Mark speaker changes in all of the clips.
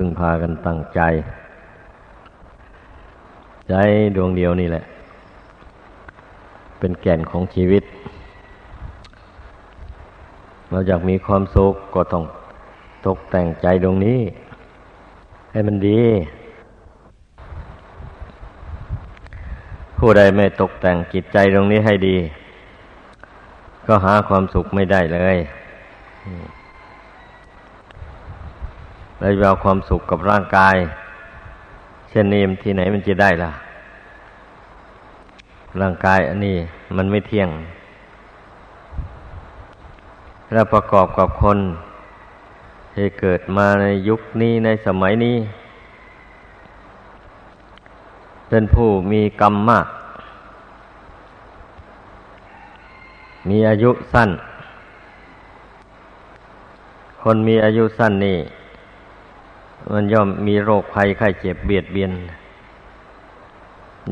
Speaker 1: พึงพากันตั้งใจ ใจดวงเดียวนี่แหละ เป็นแก่นของชีวิต เราอยากมีความสุขก็ต้องตกแต่งใจดวงนี้ ให้มันดี ผู้ใดไม่ตกแต่งจิตใจตรงนี้ให้ดี ก็หาความสุขไม่ได้เลย เราจะเอาความสุขกับร่างกาย เช่นนี้ที่ไหนมันจะได้ล่ะ ร่างกายอันนี้มันไม่เที่ยง แล้วประกอบกับคนที่เกิดมาในยุคนี้ในสมัยนี้ เป็นผู้มีกรรมมาก มีอายุสั้น คนมีอายุสั้นนี่ มันย่อมมีโรคภัยไข้เจ็บเบียดเบียน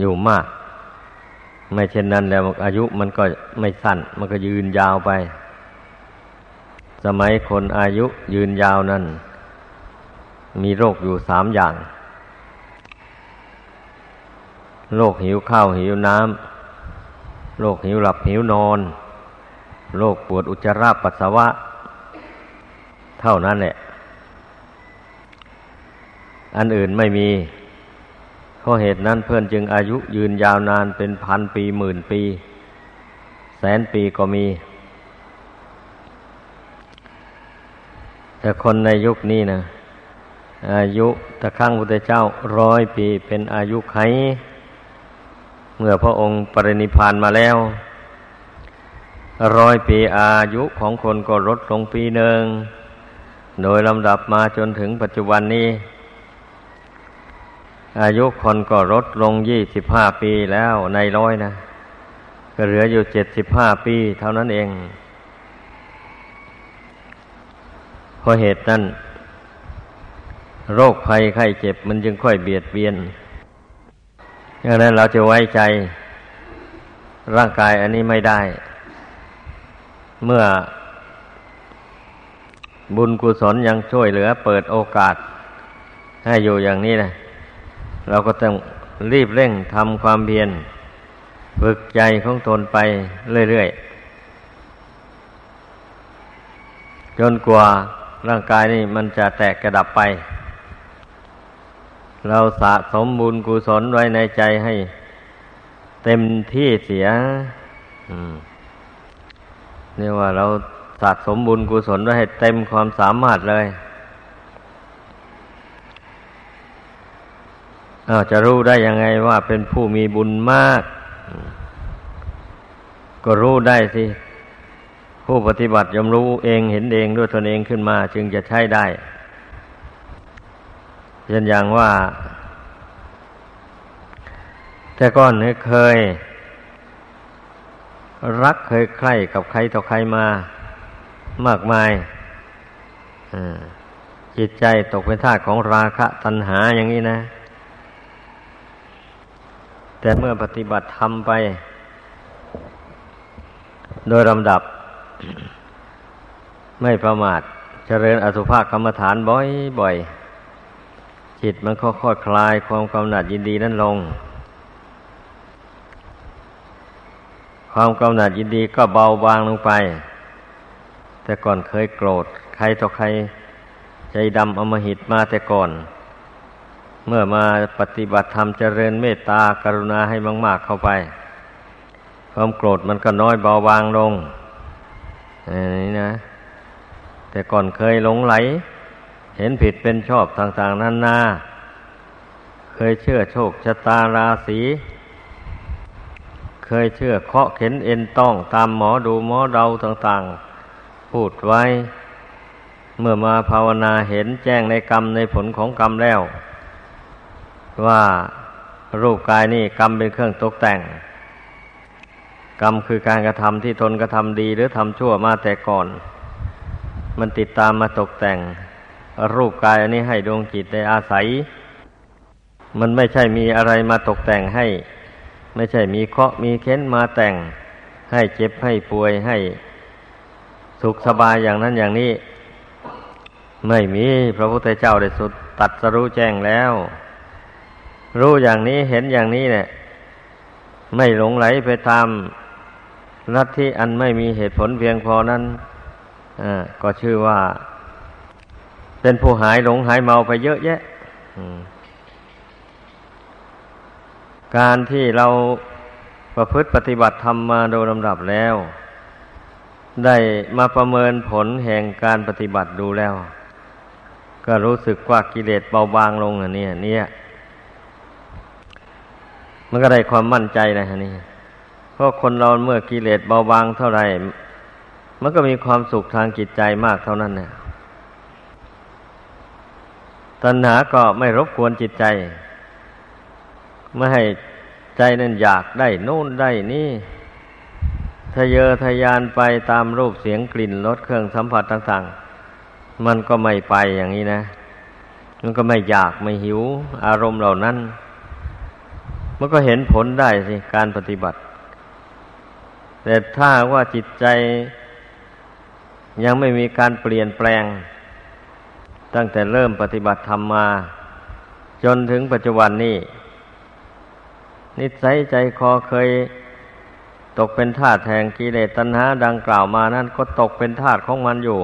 Speaker 1: อยู่มาก ไม่เช่นนั้นแล้วอายุมันก็ไม่สั้น มันก็ยืนยาวไป สมัยคนอายุยืนยาวนั้น มีโรคอยู่สามอย่าง โรคหิวข้าวหิวน้ำโรคหิวหลับหิวนอน โรคปวดอุจจาระปัสสาวะ เท่านั้นแหละ อันอื่นไม่มีเพราะเหตุนั้นเพื่อนจึงอายุยืนยาวนานเป็นพันปีหมื่นปี แสนปีก็มี แต่คนในยุคนี้นะอายุตะข้างพุทธเจ้าร้อยปีเป็นอายุไข เมื่อพระองค์ปรินิพานมาแล้วร้อยปีอายุของคนก็ลดลงปีหนึ่ง โดยลำดับมาจนถึงปัจจุบันนี้ อายุคนก็ลดลงยี่สิบห้าปีแล้วในร้อยนะ ก็เหลืออยู่เจ็ดสิบห้าปี เท่านั้นเองเพราะเหตุนั้น โรคภัยไข้เจ็บมันจึงค่อยเบียดเบียนดังนั้นเราจะไว้ใจร่างกายอันนี้ไม่ได้ เมื่อบุญกุศลยังช่วยเหลือเปิดโอกาส ให้อยู่อย่างนี้นะ เราก็ต้องรีบเร่งทำความเพียรฝึกใจของตนไปเรื่อยๆ จนกว่าร่างกายนี่มันจะแตกกระดับไป เราสะสมบุญกุศลไว้ในใจให้เต็มที่เสียนี่ว่าเราสะสมบุญกุศลไว้ให้เต็มความสามารถเลย อาจะรู้ได้ยังไงว่าเป็นผู้มีบุญมาก ก็รู้ได้สิ ผู้ปฏิบัติยมรู้เองเห็นเองด้วยตนเองขึ้นมา จึงจะใช้ได้เช่นอย่างว่า แต่ก่อนเคย รักเคยใคร่กับใครต่อใครมามากมายจิตใจตกเป็นทาสของราคะตัณหาอย่างนี้นะ แต่เมื่อปฏิบัติทำไป โดยลำดับ ไม่ประมาทเจริญอสุภะกรรมฐานบ่อยๆ จิตมันค่อยๆคคลายความกำหนัดยินดีนั้นลง ความกำหนัดยินดีก็เบาบางลงไป แต่ก่อนเคยโกรธ ใครต่อใครใจดำอมหิตมาแต่ก่อน เมื่อมาปฏิบัติธรรมเจริญเมตตากรุณาให้มาก ๆเข้าไป ความโกรธมันก็น้อยเบาบางลงนี่นะ แต่ก่อนเคยหลงไหล เห็นผิดเป็นชอบต่างๆนั่นนา เคยเชื่อโชคชะตาราศีเคยเชื่อเคาะเข็นเอ็นต้องตามหมอดูหมอเดาต่างๆ พูดไว้ เมื่อมาภาวนาเห็นแจ้งในกรรมในผลของกรรมแล้ว ว่ารูปกายนี่กรรมเป็นเครื่องตกแต่ง กรรมคือการกระทำที่ทนกระทำดีหรือทำชั่วมาแต่ก่อน มันติดตามมาตกแต่ง รูปกายอันนี้ให้ดวงจิตได้อาศัย มันไม่ใช่มีอะไรมาตกแต่งให้ ไม่ใช่มีเคาะมีเค้นมาแต่ง ให้เจ็บให้ป่วยให้ สุขสบายอย่างนั้นอย่างนี้ ไม่มีพระพุทธเจ้าได้สุดตัดสรู้แจ้งแล้ว รู้อย่างนี้เห็นอย่างนี้เนี่ย ไม่หลงไหลไปตามลัทธิอันไม่มีเหตุผลเพียงพอนั้นก็ชื่อว่า เป็นผู้หายหลงหายเมาไปเยอะแยะการที่เราประพฤติปฏิบัติธรรมมาโดยลำดับแล้ว ได้มาประเมินผลแห่งการปฏิบัติดูแล้ว ก็รู้สึกว่ากิเลสเบาบางลงอันนี้เนี่ย มันก็ได้ความมั่นใจนะฮะนี่เพราะคนเราเมื่อกิเลสเบาบางเท่าไหร่ มันก็มีความสุขทางจิตใจมากเท่านั้นเนี่ยตัณหาก็ไม่รบกวนจิตใจ ไม่ให้ใจนั่นอยากได้นู่นได้นี่ทะเยอทะยานไปตามรูปเสียงกลิ่นรสเครื่องสัมผัสต่างๆ มันก็ไม่ไปอย่างนี้นะ มันก็ไม่อยากไม่หิว อารมณ์เหล่านั้น มันก็เห็นผลได้สิการปฏิบัติ แต่ถ้าว่าจิตใจยังไม่มีการเปลี่ยนแปลง ตั้งแต่เริ่มปฏิบัติธรรมมา จนถึงปัจจุบันนี้นิสัยใจคอเคยตกเป็นทาสแห่งกิเลสตัณหาดังกล่าวมานั้นก็ตกเป็นทาสของมันอยู่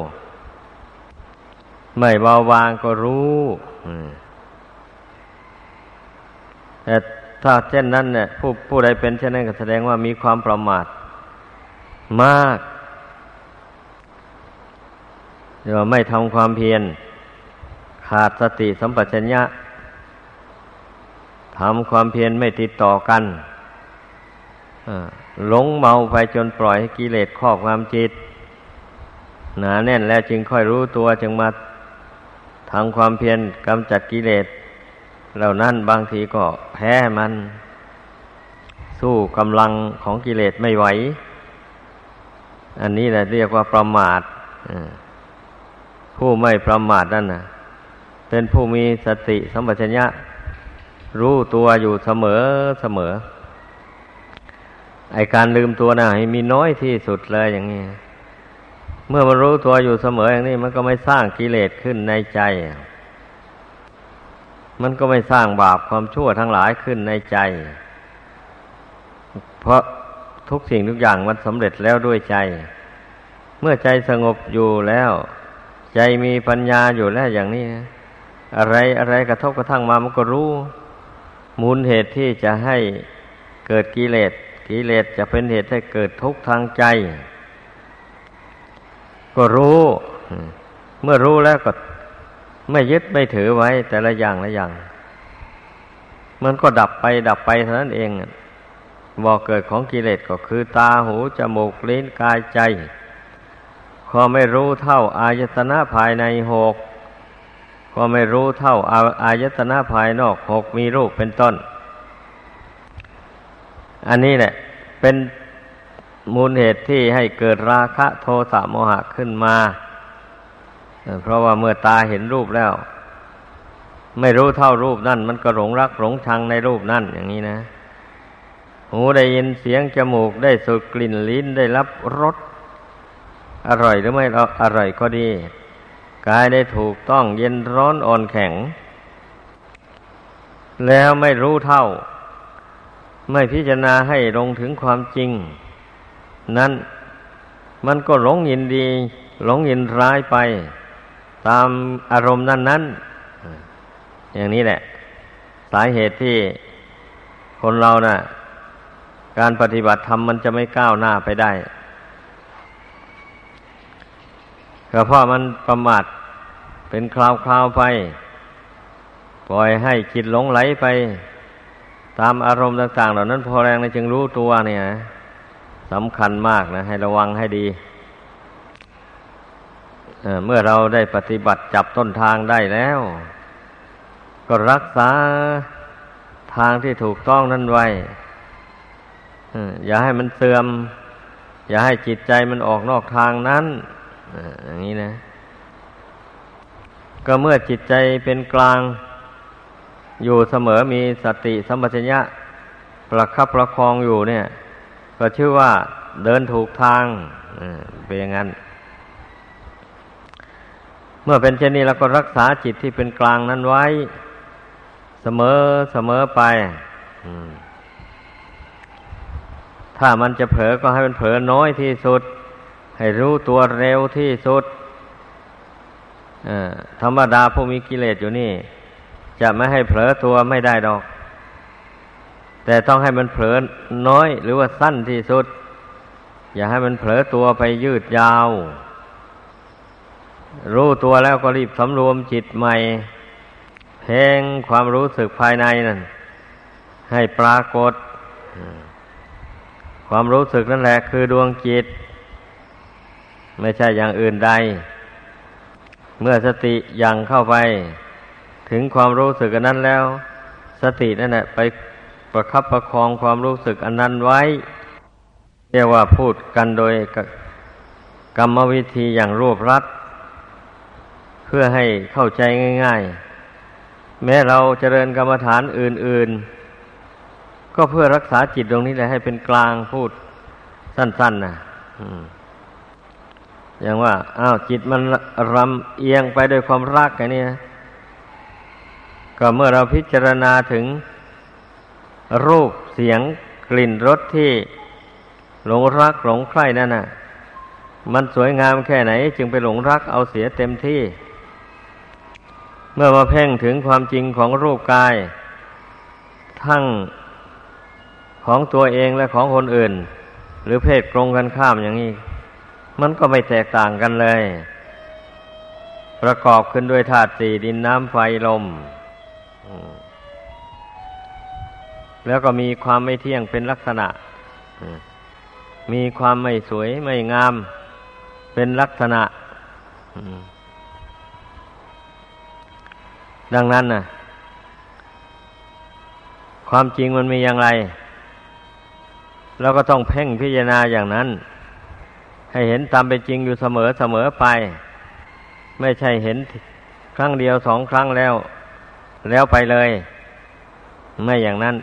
Speaker 1: ไม่เบาบางก็รู้แต่ ถ้าเช่นนั้นเนี่ยผู้ผู้ใดเป็นเช่นนั้นก็แสดงว่ามีความประมาทมากเรียกว่าไม่ทำความเพียร ขาดสติสัมปชัญญะทำความเพียรไม่ติดต่อกันหลงเมาไปจนปล่อยให้กิเลสครอบงำจิต หนาแน่นแล้วจึงค่อยรู้ตัวจึงมาทำความเพียรกำจัดกิเลส เหล่านั้นบางทีก็แพ้มัน สู้กำลังของกิเลสไม่ไหว อันนี้แหละเรียกว่าประมาทผู้ไม่ประมาทนั่นนะเป็นผู้มีสติสัมปชัญญะ รู้ตัวอยู่เสมอเสมอ ไอการลืมตัวนะให้มีน้อยที่สุดเลยอย่างนี้ เมื่อมันรู้ตัวอยู่เสมออย่างนี้ มันก็ไม่สร้างกิเลสขึ้นในใจ มันก็ไม่สร้างบาปความชั่วทั้งหลายขึ้นในใจ เพราะทุกสิ่งทุกอย่างมันสำเร็จแล้วด้วยใจ เมื่อใจสงบอยู่แล้ว ใจมีปัญญาอยู่แล้วอย่างนี้ อะไรอะไรกระทบกระทั่งมามันก็รู้ มูลเหตุที่จะให้เกิดกิเลสกิเลสจะเป็นเหตุให้เกิดทุกข์ทางใจ ก็รู้ เมื่อรู้แล้วก็ ไม่ยึดไม่ถือไว้ แต่ละอย่างละอย่าง มันก็ดับไปดับไปเท่านั้นเองบอกเกิดของกิเลสก็คือตาหูจมูกลิ้นกายใจพอไม่รู้เท่าอายตนะภายในหกก็ไม่รู้เท่าอาอายตนะภายนอกหกมีรูปเป็นต้น อันนี้แหละ เป็นมูลเหตุที่ให้เกิดราคะโทสะโมหะขึ้นมา เพราะว่าเมื่อตาเห็นรูปแล้ว ไม่รู้เท่ารูปนั่น มันก็หลงรักหลงชังในรูปนั่นอย่างนี้นะ หูได้ยินเสียงจมูกได้สูดกลิ่นลิ้นได้รับรสอร่อยหรือไม่อร่อยก็ดี กายได้ถูกต้องเย็นร้อนอ่อนแข็ง แล้วไม่รู้เท่า ไม่พิจารณาให้ลงถึงความจริง นั้นมันก็หลงยินดี หลงยินร้ายไป ตามอารมณ์นั้นนั้นอย่างนี้แหละ สาเหตุที่คนเรานะ่ะ การปฏิบัติธรรมมันจะไม่ก้าวหน้าไปได้ก็เพราะมันประมาทเป็นคราวคราวไป ปล่อยให้จิตหลงไหลไป ตามอารมณ์ต่าง ๆ เหล่านั้นพอแรงเลยจึงรู้ตัวเนี่ยสำคัญมากนะ ให้ระวังให้ดี เมื่อเราได้ปฏิบัติจับต้นทางได้แล้ว ก็รักษาทางที่ถูกต้องนั้นไว้อย่าให้มันเสื่อม อย่าให้จิตใจมันออกนอกทางนั้นอย่างนี้นะ ก็เมื่อจิตใจเป็นกลาง อยู่เสมอมีสติสัมปชัญญะประคับประคองอยู่เนี่ย ก็ชื่อว่าเดินถูกทางเป็นอย่างนั้น เมื่อเป็นเช่นนี้เราก็รักษาจิตที่เป็นกลางนั้นไว้ เสมอเสมอไปถ้ามันจะเผลอก็ให้มันเผลอน้อยที่สุด ให้รู้ตัวเร็วที่สุดธรรมดาผู้มีกิเลสอยู่นี่ จะไม่ให้เผลอตัวไม่ได้ดอก แต่ต้องให้มันเผลอน้อยหรือว่าสั้นที่สุด อย่าให้มันเผลอตัวไปยืดยาว รู้ตัวแล้วก็รีบสำรวมจิตใหม่ เพ่งความรู้สึกภายในนั่น ให้ปรากฏ ความรู้สึกนั่นแหละคือดวงจิต ไม่ใช่อย่างอื่นใด เมื่อสติยังเข้าไป ถึงความรู้สึกอันนั้นแล้ว สตินั่นแหละไปประคับประคองความรู้สึกอันนั้นไว้ เรียกว่าพูดกันโดยกรรมวิธีอย่างรวบรัด พื่อให้เข้าใจง่าย ๆ แม้เราเจริญกรรมฐานอื่น ๆ ก็เพื่อรักษาจิตตรงนี้แหละให้เป็นกลางพูดสั้น ๆนะอย่างว่าอ้าวจิตมันรำเอียงไปด้วยความรักอย่นี้นะก็เมื่อเราพิจารณาถึงรูปเสียงกลิ่นรสที่หลงรักหลงใคร่นั่นน่ะ มันสวยงามแค่ไหน จึงไปหลงรักเอาเสียเต็มที่ เมื่อมาเพ่งถึงความจริงของรูปกาย ทั้งของตัวเองและของคนอื่น หรือเพศตรงกันข้ามอย่างนี้ มันก็ไม่แตกต่างกันเลย ประกอบขึ้นด้วยธาตุสี่ดินน้ำไฟลม แล้วก็มีความไม่เที่ยงเป็นลักษณะ มีความไม่สวยไม่งาม เป็นลักษณะ ดังนั้นนะความจริงมันมีอย่างไรเราก็ต้องเพ่งพิจารณาอย่างนั้น ให้เห็นตามเป็นจริงอยู่เสมอเสมอไป ไม่ใช่เห็นครั้งเดียวสองครั้งแล้ว แล้วไปเลย ไม่อย่างนั้น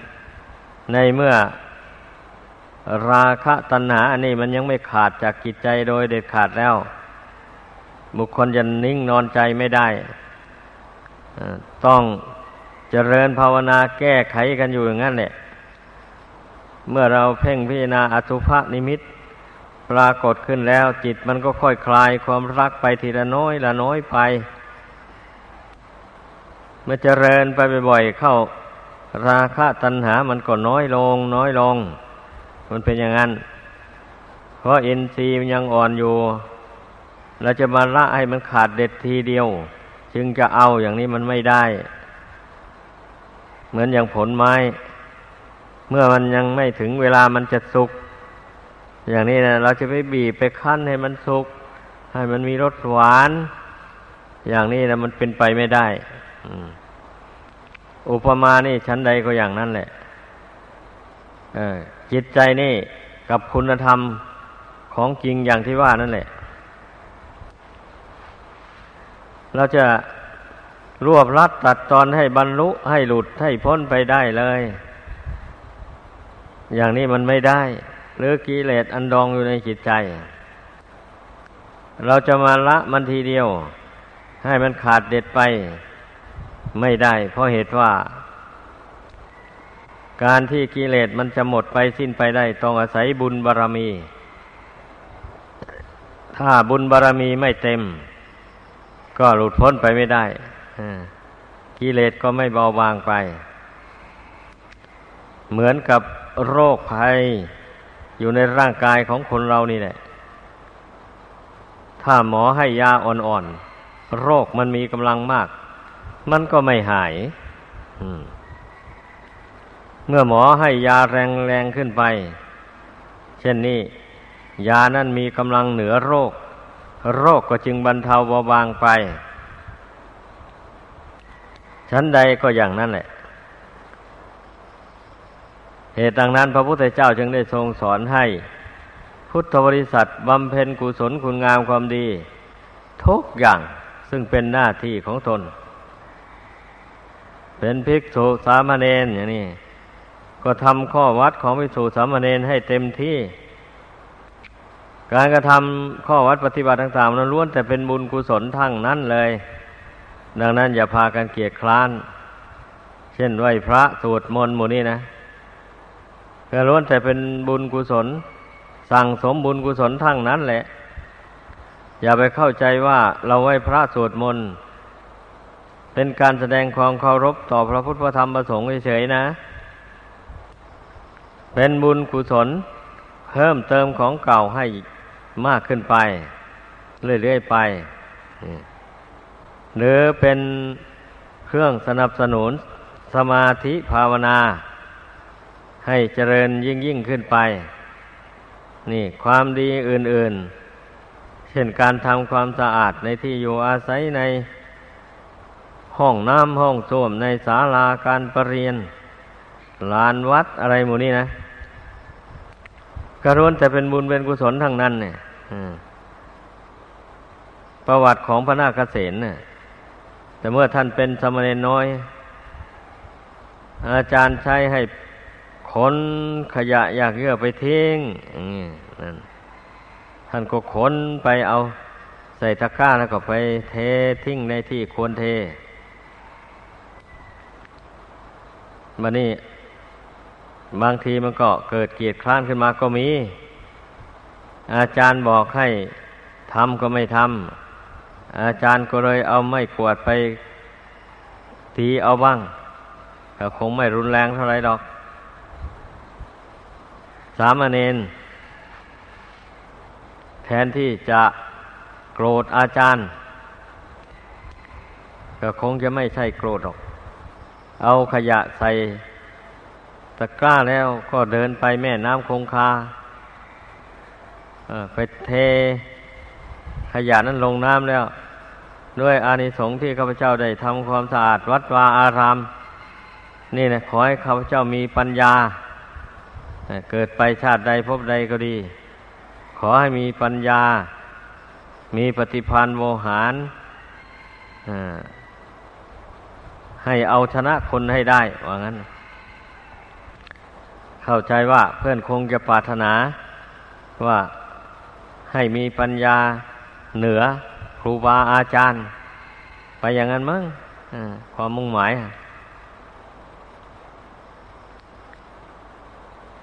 Speaker 1: ในเมื่อราคะตัณหาอันนี้มันยังไม่ขาดจากกิจใจโดยเด็ดขาดแล้ว บุคคลจะนิ่งนอนใจไม่ได้ ต้องเจริญภาวนาแก้ไขกันอยู่อย่างนั้นแหละ เมื่อเราเพ่งพิจารณาอสุภนิมิตปรากฏขึ้นแล้ว จิตมันก็ค่อยคลายความรักไปทีละน้อยละน้อยไป เมื่อเจริญไปบ่อยๆเข้า ราคะตัณหามันก็น้อยลง น้อยลง มันเป็นอย่างนั้น เพราะอินทรีย์มันยังอ่อนอยู่ เราจะมาละให้มันขาดเด็ดทีเดียว จึงจะเอาอย่างนี้มันไม่ได้ เหมือนอย่างผลไม้ เมื่อมันยังไม่ถึงเวลามันจะสุก อย่างนี้นะเราจะไปบีบไปคั้นให้มันสุก ให้มันมีรสหวาน อย่างนี้นะมันเป็นไปไม่ได้อุปมานี่ชั้นใดก็อย่างนั้นแหละจิตใจนี่กับคุณธรรมของจริงอย่างที่ว่านั่นแหละ เราจะรวบรัดตัดตอนให้บรรลุให้หลุดให้พ้นไปได้เลย อย่างนี้มันไม่ได้ หรือกิเลสอันดองอยู่ในจิตใจ เราจะมาละมันทีเดียว ให้มันขาดเด็ดไป ไม่ได้ เพราะเหตุว่า การที่กิเลสมันจะหมดไปสิ้นไปได้ ต้องอาศัยบุญบารรมี ถ้าบุญบารรมีไม่เต็ม ก็หลุดพ้นไปไม่ได้กิเลสก็ไม่เบาบางไป เหมือนกับโรคภัยอยู่ในร่างกายของคนเรานี่แหละ ถ้าหมอให้ยาอ่อนๆ โรคมันมีกำลังมาก มันก็ไม่หาย เมื่อหมอให้ยาแรงๆขึ้นไป เช่นนี้ ยานั้นมีกำลังเหนือโรค โรคก็จึงบรรเทาเบาบางไป ชั้นใดก็อย่างนั้นแหละ เหตุดังนั้น พระพุทธเจ้าจึงได้ทรงสอนให้ พุทธบริษัทบำเพ็ญกุศลคุณงามความดี ทุกอย่างซึ่งเป็นหน้าที่ของตน เป็นภิกษุสามเณรอย่างนี้ ก็ทำข้อวัดของภิกษุสามเณรให้เต็มที่ การกระทำข้อวัดปฏิบัติต่างๆนั้นล้วนแต่เป็นบุญกุศลทั้งนั้นเลย ดังนั้นอย่าพากันเกียดคร้าน เช่นไหวพระสวดมนต์หมู่นี้นะก็ล้วนแต่เป็นบุญกุศล สั่งสมบุญกุศลทั้งนั้นแหละ อย่าไปเข้าใจว่าเราไหวพระสวดมนต์เป็นการแสดงความเคารพต่อพระพุทธธรรมพระสงฆ์เฉยๆนะ เป็นบุญกุศล เพิ่มเติมของเก่าให้ มากขึ้นไป เรื่อยๆไป หรือเป็นเครื่องสนับสนุนสมาธิภาวนา ให้เจริญยิ่งยิ่งขึ้นไป นี่ความดีอื่น ๆ เช่นการทำความสะอาดในที่อยู่อาศัยในห้องน้ำห้องส้วมในศาลาการประเรียน ลานวัดอะไรหมู่นี้นะกระรวนแต่เป็นบุญเป็นกุศลทั้งนั้นเนี่ย ประวัติของพระนาคเษนเนี่ยแต่เมื่อท่านเป็นสมณีน้อย อาจารย์ใช้ให้ขนขยะอยากเยื่อไปทิ้งนั่นท่านก็ขนไปเอาใส่ตะกร้าแล้วก็ไปเททิ้งในที่ควรเทมานี่บางทีมันก็เกิดเกียดคร้านขึ้นมาก็มี อาจารย์บอกให้ทำก็ไม่ทำอาจารย์ก็เลยเอาไม้กวาดไปทีเอาบ้างก็คงไม่รุนแรงเท่าไรดอก สามเณรแทนที่จะโกรธอาจารย์ ก็คงจะไม่ใช่โกรธหรอก เอาขยะใส่ตะกร้าแล้วก็เดินไปแม่น้ำคงคา ไปเทขยะนั้นลงน้ำแล้ว ด้วยอานิสงส์ที่ข้าพเจ้าได้ทำความสะอาดวัดวาอาราม นี่นะขอให้ข้าพเจ้ามีปัญญา เกิดไปชาติใดพบใดก็ดี ขอให้มีปัญญา มีปฏิพันธ์โวหารให้เอาชนะคนให้ได้ ว่างั้น เข้าใจว่าเพื่อนคงจะปรารถนาว่า ให้มีปัญญาเหนือครูบาอาจารย์ ไปอย่างนั้นมั้งความมุ่งหมาย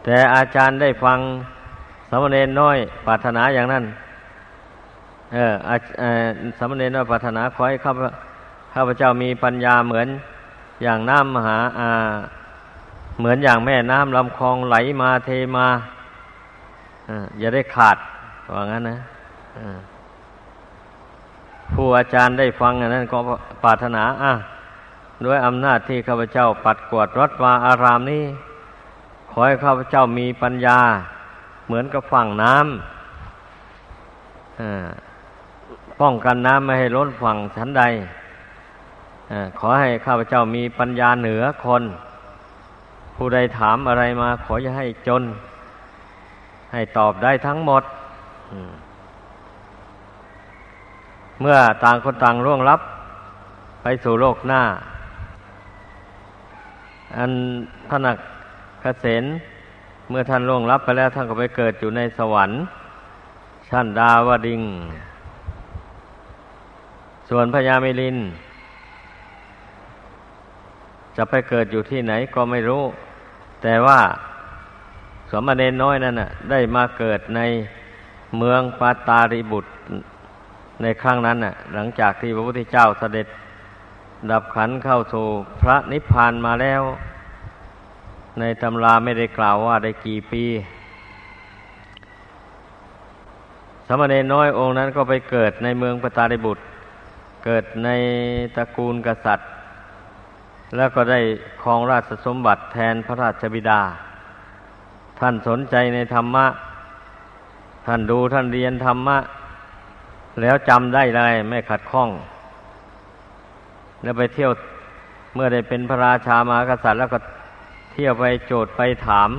Speaker 1: แต่อาจารย์ได้ฟังสมณเณรน้อยปรารถนาอย่างนั้น เออสมณเณรน้อยปรารถนาขอให้ข้าข้าพเจ้ามีปัญญาเหมือนอย่างน้ำมหาอาเหมือนอย่างแม่น้ำลำคลองไหลมาเทมาอย่าได้ขาด ว่างั้นนะผู้อาจารย์ได้ฟังอันนั้นก็ปรารถนา อะ ด้วยอำนาจที่ข้าพเจ้าปัดกวดวัดวาอารามนี้ ขอให้ข้าพเจ้ามีปัญญา เหมือนกับฝั่งน้ำป้องกันน้ำไม่ให้ล้นฝั่งชั้นใดขอให้ข้าพเจ้ามีปัญญาเหนือคน ผู้ใดถามอะไรมา ขออย่าให้จน ให้ตอบได้ทั้งหมด เมื่อต่างคนต่างร่วงรับ ไปสู่โลกหน้า อันท่านักเกษนเมื่อท่านล่วงรับไปแล้วท่านก็ไปเกิดอยู่ในสวรรค์ชั้นดาวดิง ส่วนพญามิลิน จะไปเกิดอยู่ที่ไหนก็ไม่รู้ แต่ว่าสมณเณรน้อยนั่นน่ะ ได้มาเกิดใน เมืองปาตาริบุตรในครั้งนั้นน่ะ หลังจากที่พระพุทธเจ้าเสด็จดับขันเข้าสู่พระนิพพานมาแล้ว ในตำราไม่ได้กล่าวว่าได้กี่ปี สมณเณรน้อยองค์นั้นก็ไปเกิดในเมืองปตาริบุตร เกิดในตระกูลกษัตริย์ แล้วก็ได้ครองราชสมบัติแทนพระราชบิดา ท่านสนใจในธรรมะ ท่านดูท่านเรียนธรรมะ แล้วจำได้เลยไม่ขัดข้อง แล้วไปเที่ยวเมื่อได้เป็นพระราชามากษัตริย์แล้วก็เที่ยวไปโจทย์ไปถาม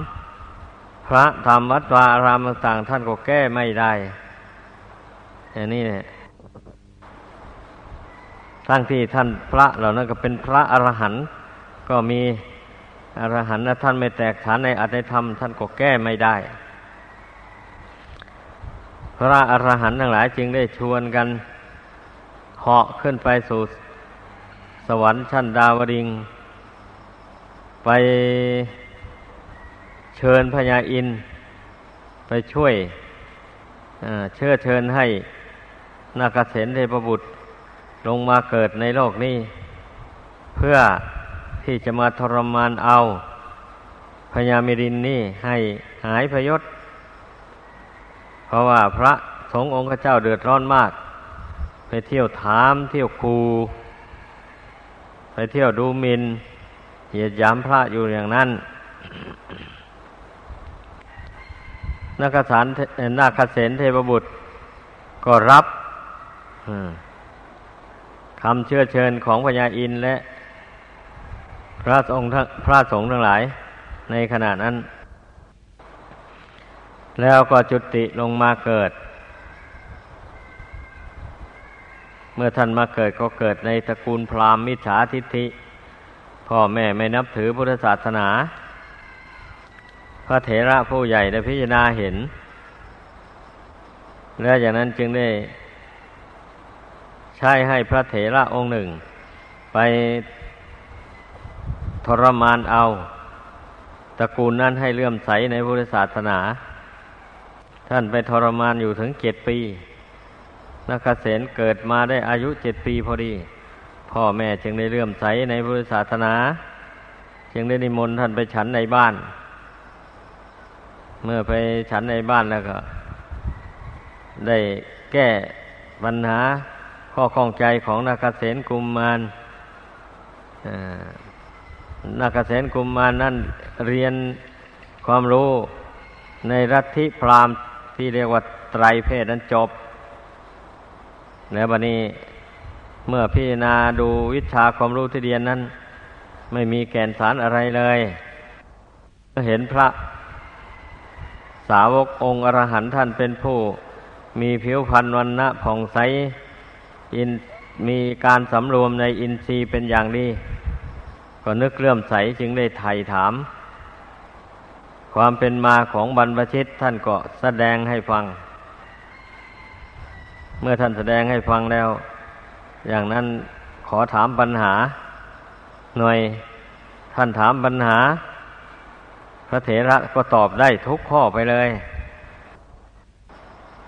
Speaker 1: พระธรรมวัดวาอารามต่างท่านก็แก้ไม่ได้อย่างนี้เนี่ยทั้งที่ท่านพระเหล่านั้นก็เป็นพระอรหันต์ก็มีอรหันต์นะท่านไม่แตกฐานในอัตในธรรม ท่านก็แก้ไม่ได้ พระอรหันต์ทั้งหลายจึงได้ชวนกันเหาะขึ้นไปสู่สวรรค์ชั้นดาวดิง ไปเชิญพญาอินไปช่วยเชื่อเชิญให้นาคเสนเทพบุตรลงมาเกิดในโลกนี้ เพื่อที่จะมาทรมานเอาพญามิรินนี่ให้หายพยศ เพราะว่าพระสงฆ์องค์เจ้าเดือดร้อนมาก ไปเที่ยวถาม เที่ยวคูไปเที่ยวดูมินเหยียดยามพระอยู่อย่างนั้นนักสารนาคเสนเทพบุตร ก็รับคำเชื่อเชิญของพญาอินและ พระสงฆ์พระสงฆ์ทั้งหลาย ในขณะนั้น แล้วก็จุติลงมาเกิด เมื่อท่านมาเกิดก็เกิดในตระกูลพราหมณ์มิจฉาทิฏฐิ พ่อแม่ไม่นับถือพุทธศาสนา พระเถระผู้ใหญ่ได้พิจารณาเห็น แล้วจากนั้นจึงได้ ใช้ให้พระเถระองค์หนึ่ง ไปทรมานเอาตระกูลนั้นให้เลื่อมใสในพุทธศาสนา ท่านไปทรมานอยู่ถึงเจ็ดปีนักเษนเกิดมาได้อายุเจ็ดปีพอดี พ่อแม่จึงได้เลื่อมใสในพุทธศาสนา จึงได้นิมนต์ท่านไปฉันในบ้าน เมื่อไปฉันในบ้านแล้วก็ ได้แก้ปัญหาข้อข้องใจของนักเษนกุมมารนักเกษตรกุมมานั่นเรียนความรู้ในรัฐิพราม ที่เรียกว่าไตรเพศนั้นจบ แล้วบัดนี้เมื่อพิจารณาดูวิชาความรู้ที่เรียนนั้น ไม่มีแก่นสารอะไรเลยก็เห็นพระสาวกองค์อรหันต์ท่านเป็นผู้ มีผิวพรรณวันณะผ่องใสอินมีการสำรวมในอินทรีย์เป็นอย่างดี ก็นึกเลื่อมใสจึงได้ไถ่ถาม ความเป็นมาของบรรพชิตท่านก็แสดงให้ฟัง เมื่อท่านแสดงให้ฟังแล้ว อย่างนั้นขอถามปัญหา หน่อยท่านถามปัญหา พระเถระก็ตอบได้ทุกข้อไปเลย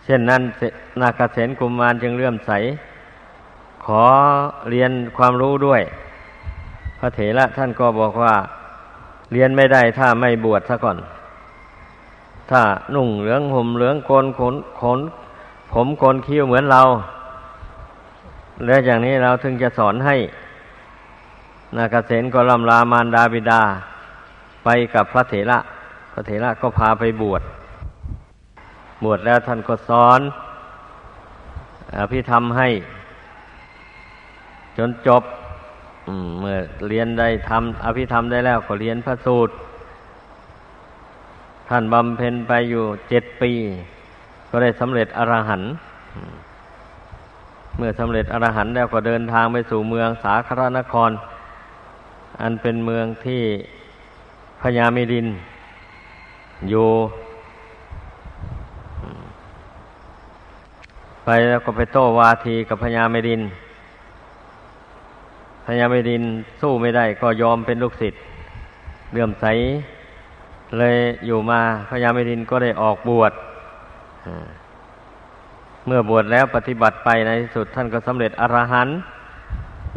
Speaker 1: เช่นนั้นนาคเสนกุมมารจึงเลื่อมใส ขอเรียนความรู้ด้วย พระเถระท่านก็บอกว่า เรียนไม่ได้ถ้าไม่บวชซะก่อน ถ้านุ่งเหลืองห่มเหลืองโกนขนขน ผมโกนคิ้วเหมือนเรา แล้วอย่างนี้เราถึงจะสอนให้นาเกษตก็ลำลามารดาบิดา ไปกับพระเถระ พระเถระก็พาไปบวช บวชแล้วท่านก็สอนอภิธรรมให้ จนจบ เมื่อเรียนได้ทำอภิธรรมได้แล้วก็เรียนพระสูตร ท่านบำเพ็ญไปอยู่เจ็ดปี ก็ได้สำเร็จอรหันต์เมื่อสำเร็จอรหันต์แล้วก็เดินทางไปสู่เมืองสาครนคร อันเป็นเมืองที่พญามิดิน อยู่ไปแล้วก็ไปโต้วาทีกับพญามิดิน พญามิดินสู้ไม่ได้ก็ยอมเป็นลูกศิษย์เลื่อมใส เลยอยู่มาพญามิดินก็ได้ออกบวชเมื่อบวชแล้วปฏิบัติไปในที่สุดท่านก็สำเร็จอรหันต์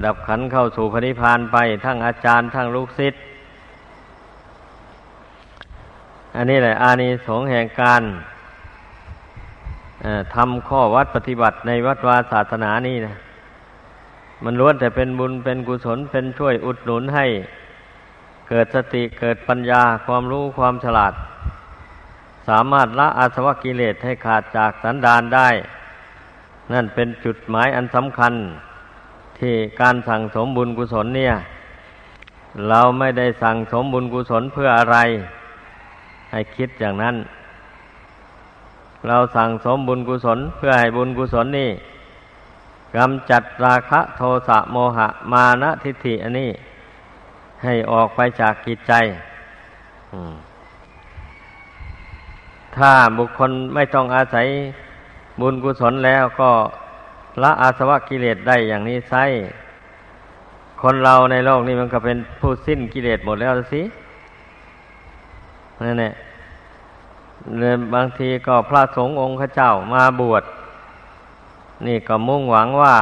Speaker 1: ดับขันเข้าสู่พระนิพพานไปทั้งอาจารย์ทั้งลูกศิษย์อันนี้แหละ อานิสงส์แห่งการทำข้อวัดปฏิบัติในวัดวาศาสนานี่นะ มันล้วนแต่เป็นบุญเป็นกุศลเป็นช่วยอุดหนุนให้ เกิดสติเกิดปัญญาความรู้ความฉลาด สามารถละอาสวะกิเลสให้ขาดจากสันดานได้ นั่นเป็นจุดหมายอันสำคัญ ที่การสั่งสมบุญกุศลเนี่ย เราไม่ได้สั่งสมบุญกุศลเพื่ออะไร ให้คิดอย่างนั้น เราสั่งสมบุญกุศลเพื่อให้บุญกุศลนี่ กำจัดราคะโทสะโมหะมานะทิฏฐิอันนี้ ให้ออกไปจากกิจใจถ้าบุคคลไม่ต้องอาศัยบุญกุศลแล้วก็ละอาสวะกิเลสได้อย่างนี้ไซคนเราในโลกนี้มันก็เป็นผู้สิ้นกิเลสหมดแล้วสินั่นแหละบางทีก็พระสงฆ์องค์ข้าเจ้ามาบวช นี่ก็มุ่งหวังว่า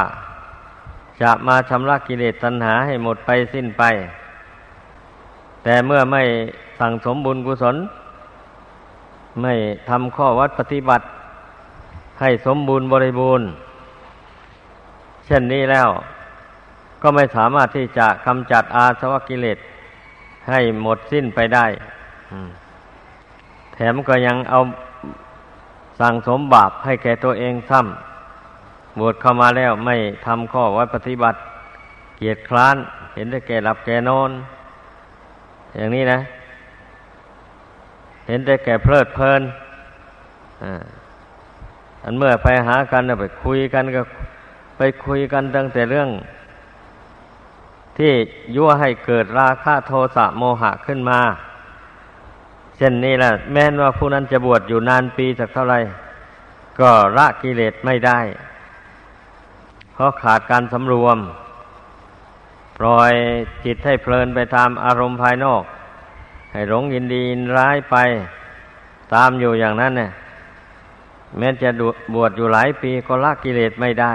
Speaker 1: จะมาชำระกิเลสตัณหาให้หมดไปสิ้นไป แต่เมื่อไม่สั่งสมบุญกุศล ไม่ทำข้อวัดปฏิบัติ ให้สมบูรณ์บริบูรณ์ เช่นนี้แล้ว ก็ไม่สามารถที่จะกำจัดอาสวะกิเลสให้หมดสิ้นไปได้แถมก็ยังเอาสั่งสมบาปให้แก่ตัวเองซ้ำ บวชเข้ามาแล้วไม่ทำข้อวัดปฏิบัติ เกียรติคร้าน เห็นได้แก่หลับแก่นอน อย่างนี้นะ เห็นได้แก่เพลิดเพลินอันเมื่อไปหากันไปคุยกันก็ไปคุยกันตั้งแต่เรื่อง ที่ยั่วให้เกิดราคะโทสะโมหะขึ้นมา เช่นนี้แหละแม้นว่าผู้นั้นจะบวชอยู่นานปีสักเท่าไหร่ก็ละกิเลสไม่ได้ ราะขาดการสำรวม ปล่อยจิตให้เพลินไปตามอารมณ์ภายนอก ให้หลงยินดีนร้ายไปตามอยู่อย่างนั้นเนี่ยแม้จะบวชอยู่หลายปีก็ละกิเลสไม่ได้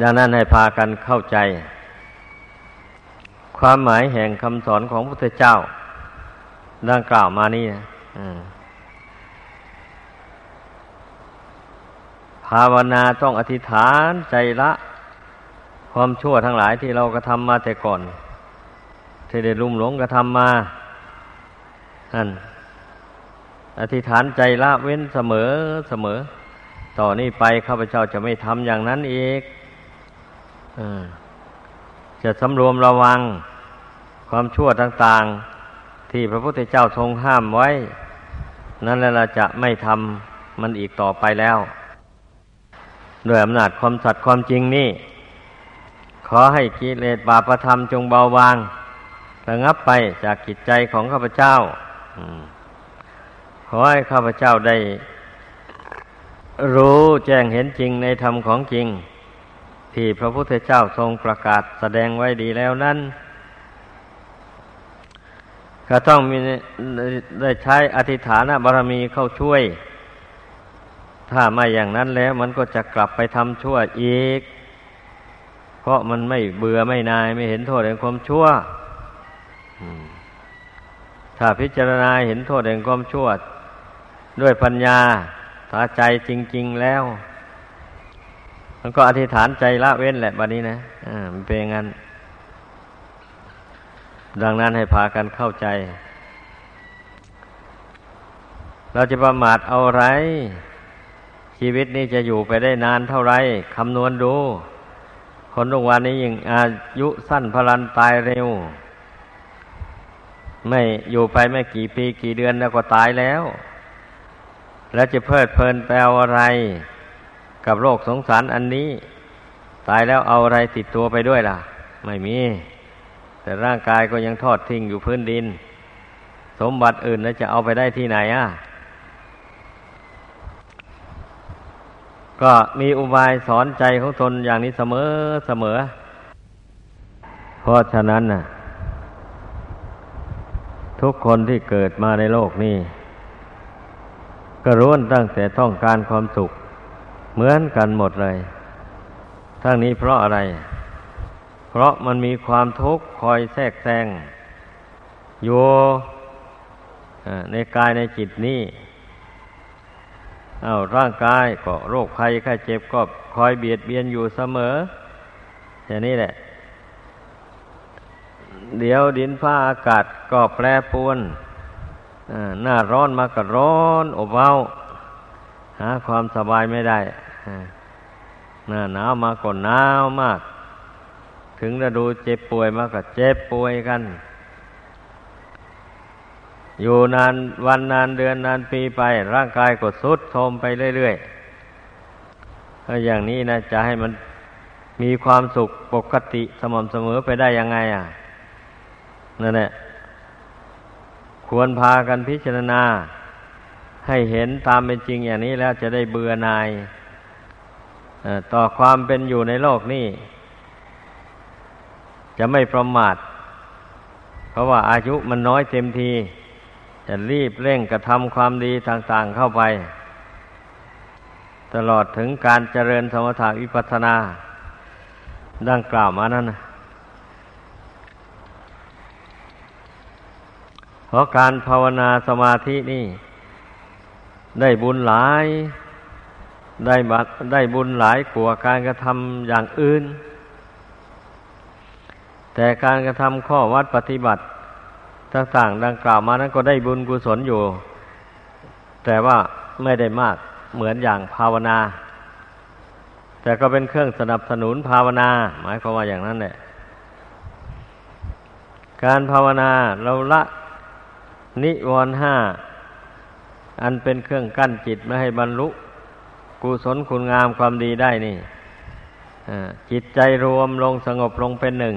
Speaker 1: ดังนั้นให้พากันเข้าใจ ความหมายแห่งคำสอนของพระพุทธเจ้า ดังกล่าวมานี่นะ ภาวนาต้องอธิษฐานใจละ ความชั่วทั้งหลายที่เรากระทำมาแต่ก่อน ที่ได้ลุ่มหลงกระทำมานั่นอธิษฐานใจละเว้นเสมอเสมอ ต่อนนี้ไปข้าพเจ้าจะไม่ทำอย่างนั้นอีกอจะสำรวมระวังความชั่วต่าง ๆ ที่พระพุทธเจ้าทรงห้ามไว้ นั่นแหละจะไม่ทำมันอีกต่อไปแล้ว ด้วยอำนาจความสัตย์ความจริงนี่ขอให้กิเลสบาปธรรมจงเบาบางระงับไปจากกิจใจของข้าพเจ้าขอให้ข้าพเจ้าได้ รู้แจ้งเห็นจริงในธรรมของจริง ที่พระพุทธเจ้าทรงประกาศแสดงไว้ดีแล้วนั้นก็ต้องมีได้ใช้อธิฐานบารมีเข้าช่วย ถ้าไม่อย่างนั้นแล้วมันก็จะกลับไปทำชั่วอีก เพราะมันไม่เบื่อไม่นายไม่เห็นโทษแห่งความชั่วถ้าพิจารณาเห็นโทษแห่งความชั่ว ด้วยปัญญาตาใจจริง ๆแล้ว มันก็อธิษฐานใจละเว้นแหละบัดนี้นะอ่ามันเป็นงั้น ดังนั้นให้พากันเข้าใจ เราจะประมาทเอาไร ชีวิตนี้จะอยู่ไปได้นานเท่าไรคำนวณดู คนทุกวันนี้ยิ่งอายุสั้นพลันตายเร็ว ไม่อยู่ไปไม่กี่ปีกี่เดือนแล้วก็ตายแล้ว แล้วจะเพลิดเพลินแปลอะไร กับโลกสงสารอันนี้ ตายแล้วเอาอะไรติดตัวไปด้วยล่ะ ไม่มี แต่ร่างกายก็ยังทอดทิ้งอยู่พื้นดิน สมบัติอื่นแล้วจะเอาไปได้ที่ไหนอะ ก็มีอุบายสอนใจของตนอย่างนี้เสมอเสมอ เพราะฉะนั้นน่ะ ทุกคนที่เกิดมาในโลกนี้ก็ร้วนตั้งแต่ต้องการความสุข เหมือนกันหมดเลย ทั้งนี้เพราะอะไร เพราะมันมีความทุกข์คอยแทรกแซงอยู่ในกายในจิตนี้ อาร่างกายก็โรคภัยไข้เจ็บก็คอยเบียดเบียนอยู่เสมอ อย่างนี้แหละ เดี๋ยวดินฟ้าอากาศก็แปรปรวนหน้าร้อนมาก็ร้อนอบอ้าวหาความสบายไม่ได้หน้าหนาวมาก็หนาวมาก ถึงจะดูเจ็บป่วยมากก็เจ็บป่วยกัน อยู่นานวันนานเดือนนานปีไป ร่างกายก็สุดโทมไปเรื่อยๆถ้าอย่างนี้นะจะให้มันมีความสุขปกติสม่ำเสมอไปได้ยังไง อะนั่นแหละควรพากันพิจารณา ให้เห็นตามเป็นจริงอย่างนี้แล้วจะได้เบื่อหน่ายต่อความเป็นอยู่ในโลกนี้ จะไม่ประมาท เพราะว่าอายุมันน้อยเต็มที จะรีบเร่งกระทำความดีต่างๆเข้าไป ตลอดถึงการเจริญสมถะวิปัสสนาดังกล่าวมานั้นนะเพราะการภาวนาสมาธินี่ ได้บุญหลาย ได้บัได้บุญหลายกว่าการกระทำอย่างอื่น แต่การกระทำข้อวัดปฏิบัติ ต่างๆดังกล่าวมานั้นก็ได้บุญกุศลอยู่ แต่ว่าไม่ได้มากเหมือนอย่างภาวนา แต่ก็เป็นเครื่องสนับสนุนภาวนา หมายความว่าอย่างนั้นแหละการภาวนาเราละนิวรณ์ห้าอันเป็นเครื่องกั้นจิตไม่ให้บรรลุ กุศลคุณงามความดีได้นี่จิตใจรวมลงสงบลงเป็นหนึ่ง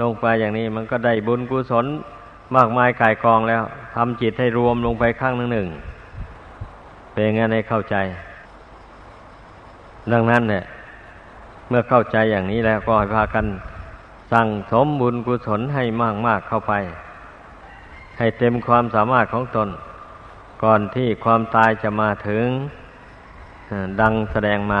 Speaker 1: ลงไปอย่างนี้มันก็ได้บุญกุศลมากมายกายกองแล้วทำจิตให้รวมลงไปข้างหนึ่งหนึ่งเป็นงั้นให้เข้าใจ ดังนั้นเนี่ยเมื่อเข้าใจอย่างนี้แล้วก็ให้พากัน สั่งสมบุญกุศลให้มากมากเข้าไป ให้เต็มความสามารถของตน ก่อนที่ความตายจะมาถึง ดังแสดงมา